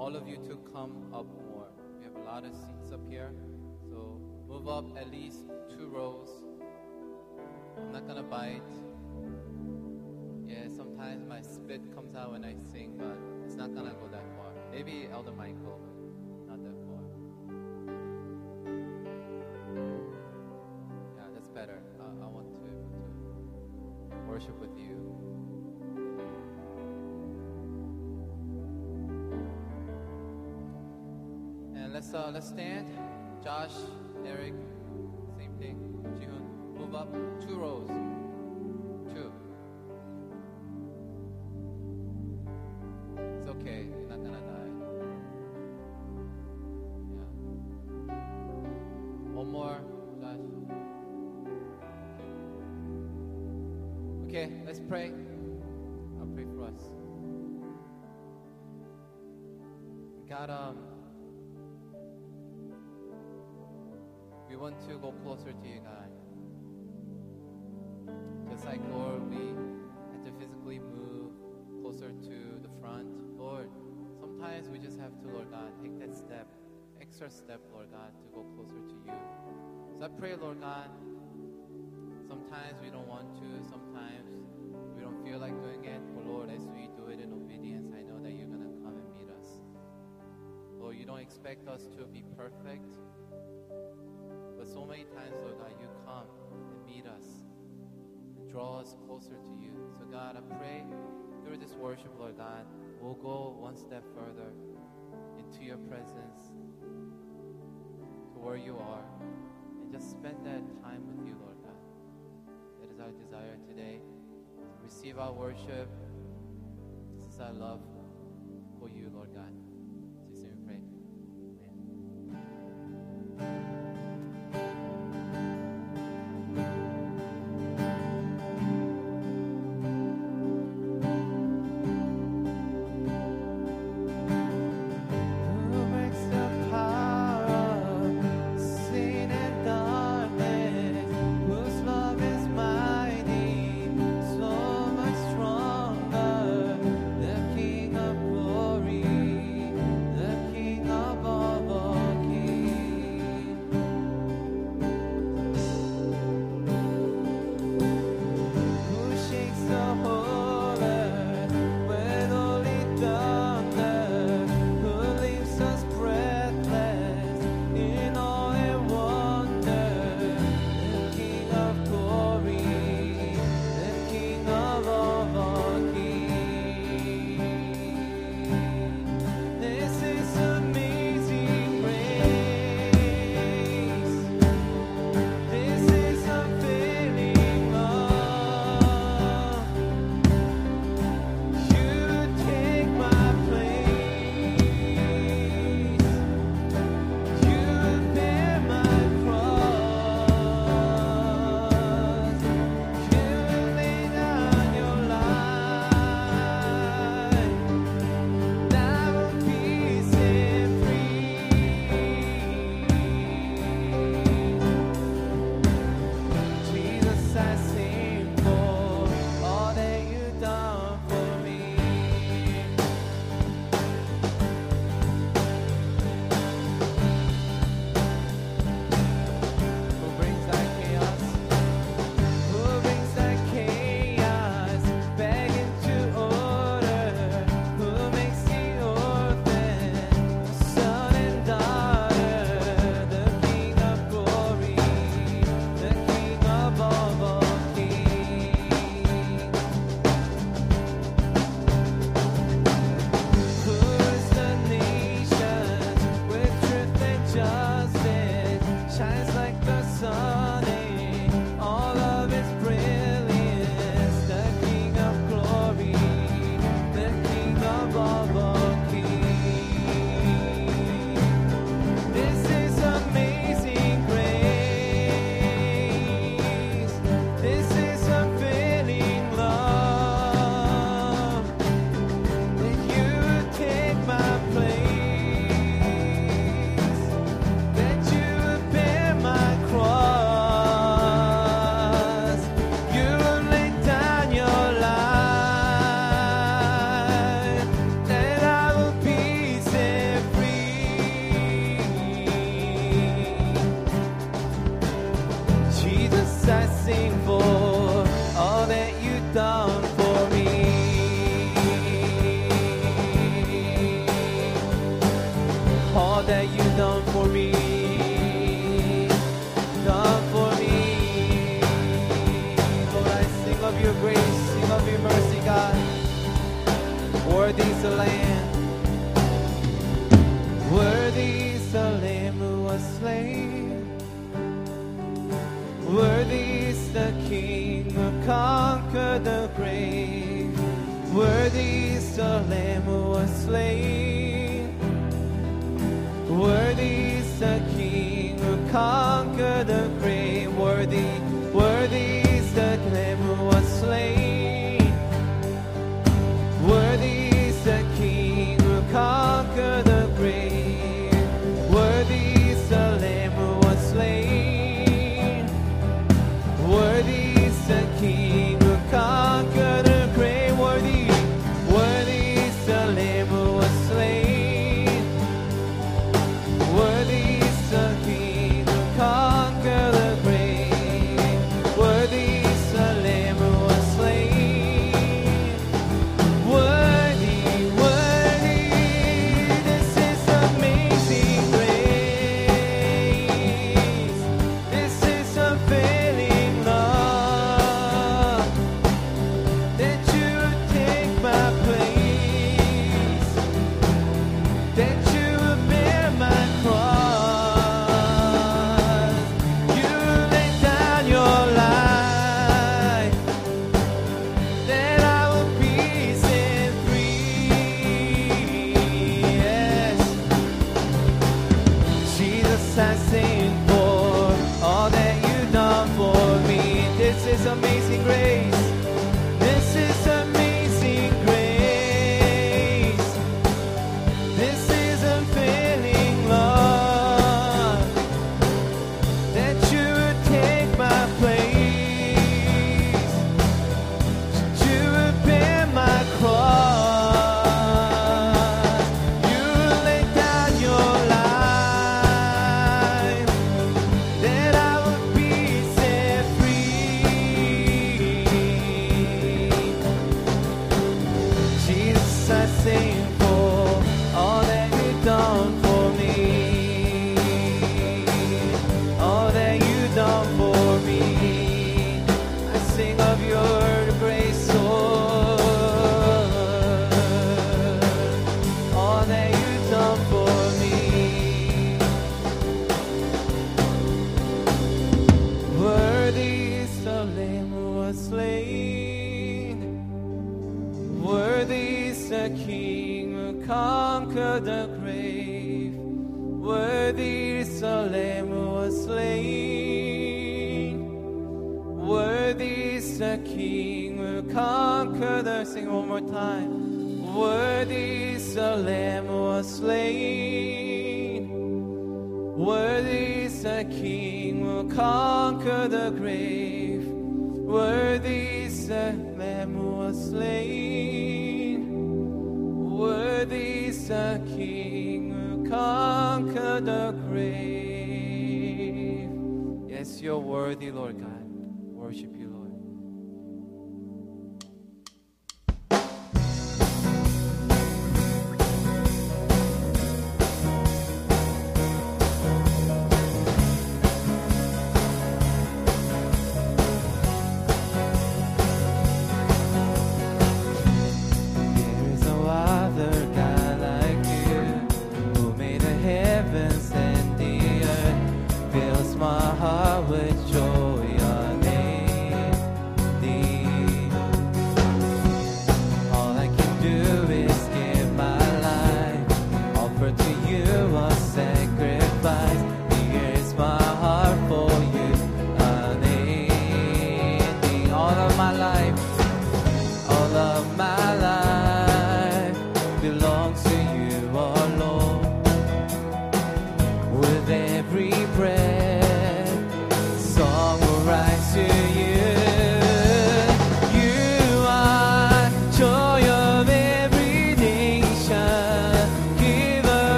all of you to come up more. We have a lot of seats up here, so move up at least two rows. I'm not gonna bite. Yeah, sometimes my spit comes out when I sing, but it's not gonna go that far. Maybe Elder Michael, Uh, let's stand. Josh, Eric, same thing. Jihoon, move up two rows. Two. It's okay. You're not gonna die. Yeah. One more, Josh. Okay, let's pray. I'll pray for us. God, um, we want to go closer to you, God. Just like, Lord, we had to physically move closer to the front. Lord, sometimes we just have to, Lord God, take that step, extra step, Lord God, to go closer to you. So I pray, Lord God, sometimes we don't want to, sometimes we don't feel like doing it, but Lord, as we do it in obedience, I know that you're going to come and meet us. Lord, you don't expect us to be perfect, so many times, Lord God, you come and meet us and draw us closer to you. So, God, I pray through this worship, Lord God, we'll go one step further into your presence, to where you are, and just spend that time with you, Lord God. That is our desire today. Receive our worship. This is our love for you, Lord God. conquer the sing one more time. Worthy is the Lamb was slain. Worthy is the King who conquer the grave. Worthy is the Lamb was slain. Worthy is the King who conquer the grave. Yes, you're worthy, Lord God.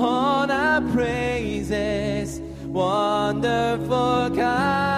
upon our praises. Wonderful God.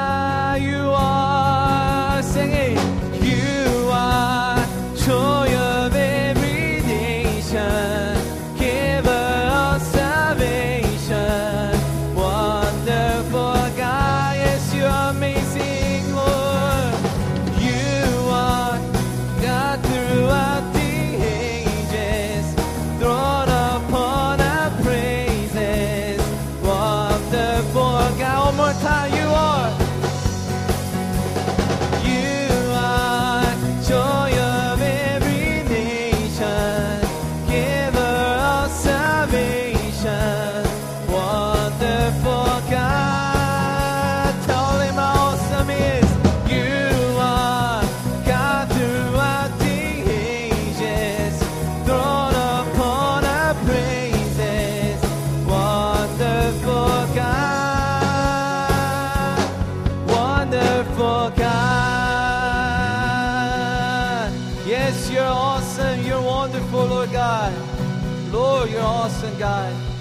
God.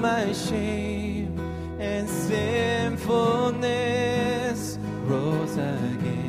my shame and sinfulness rose again.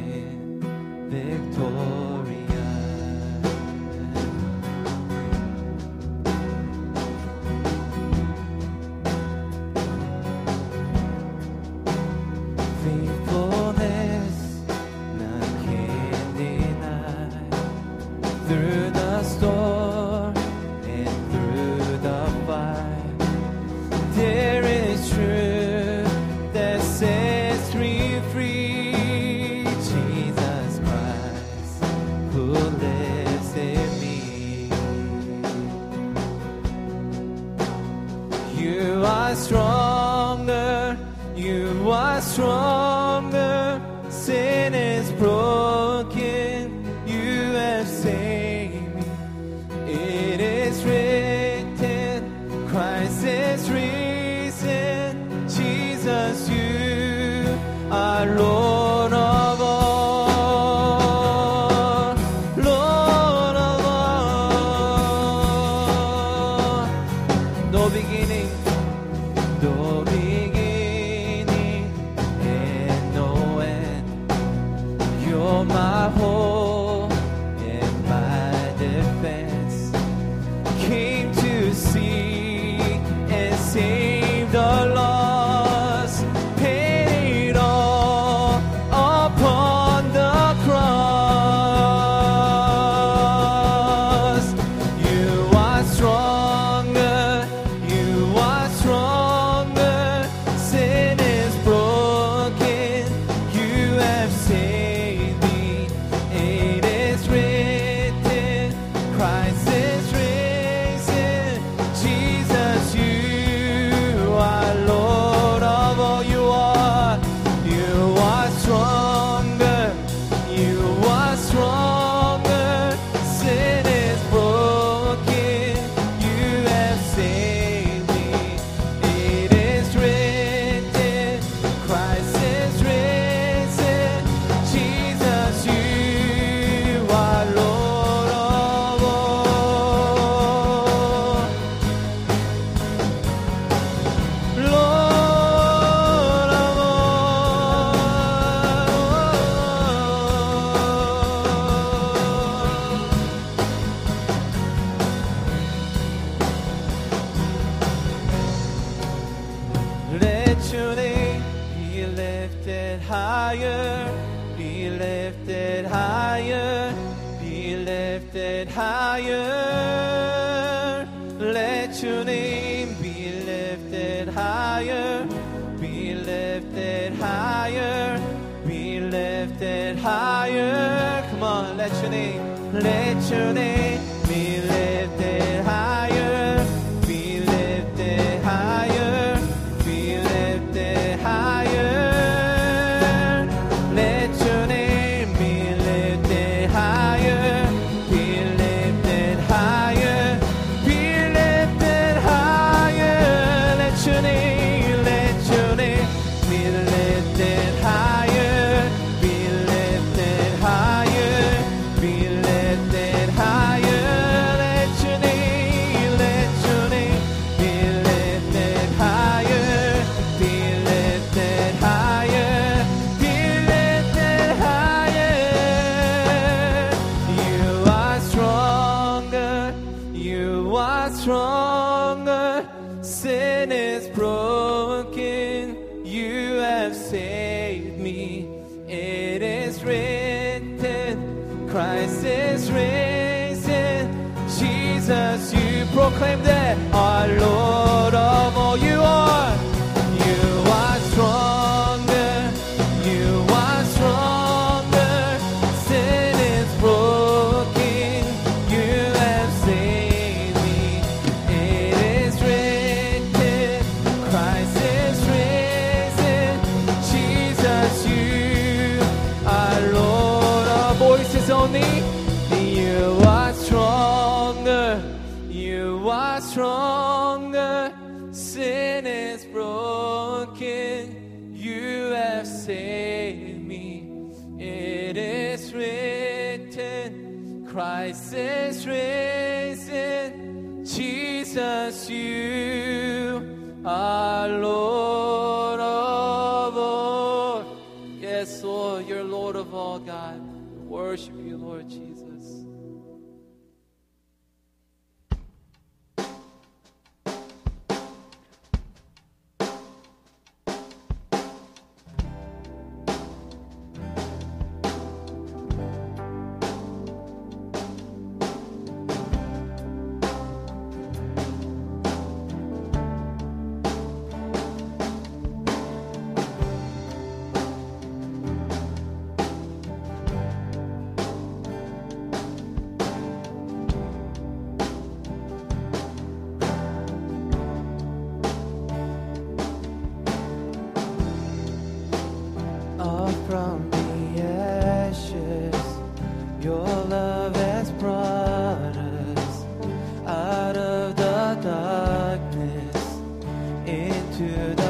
higher. Come on, let your name, let your name. is broken, you have saved me. It is written, Christ is risen. Jesus, you proclaim that our Lord. worship you, Lord Jesus. 觉得。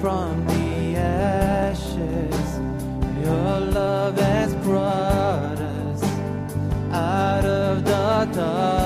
from the ashes. Your love has brought us out of the dark.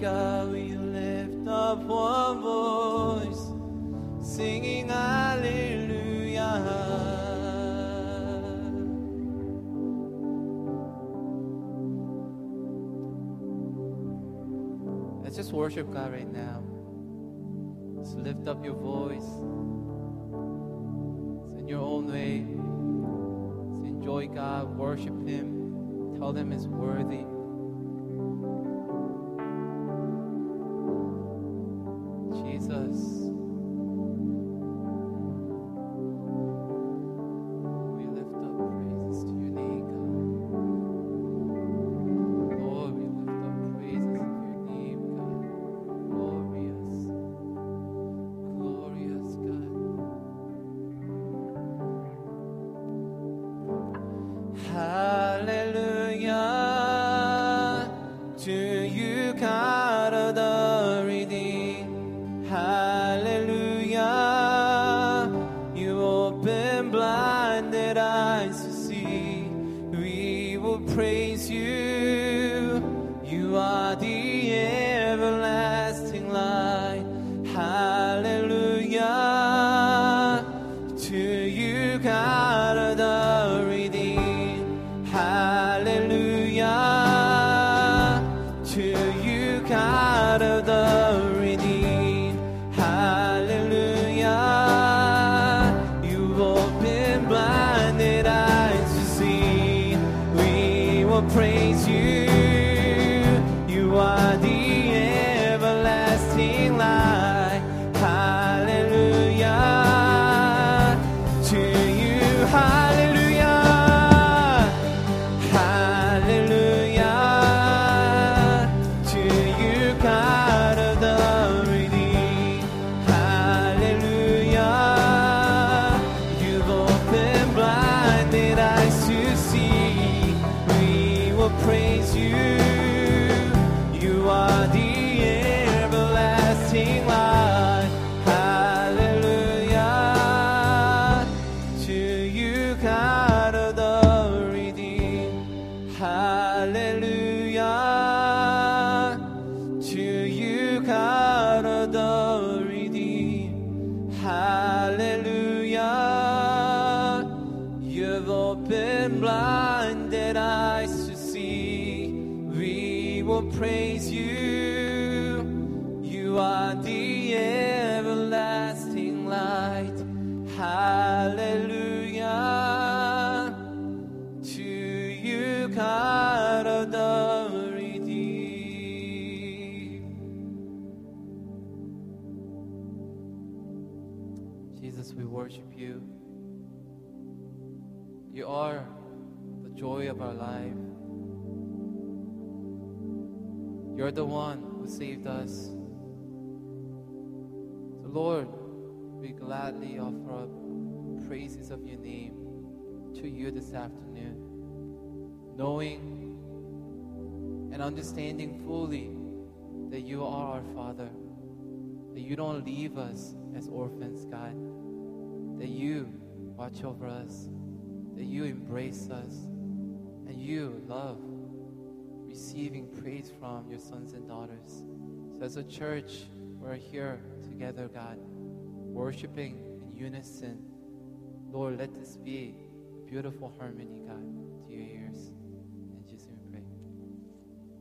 God we lift up one voice. Singing hallelujah. Let's just worship God right now. Just lift up your voice. It's in your own way. Just enjoy God, worship Him, tell Him He's worthy. To you, God of the redeemed. We worship you. You are the joy of our life. You're the one who saved us. So, Lord, we gladly offer up praises of your name to you this afternoon, knowing and understanding fully that you are our Father, that you don't leave us as orphans, God, that you watch over us, that you embrace us, and you love receiving praise from your sons and daughters. So, as a church, we're here together, God, worshiping in unison. Lord, let this be beautiful harmony.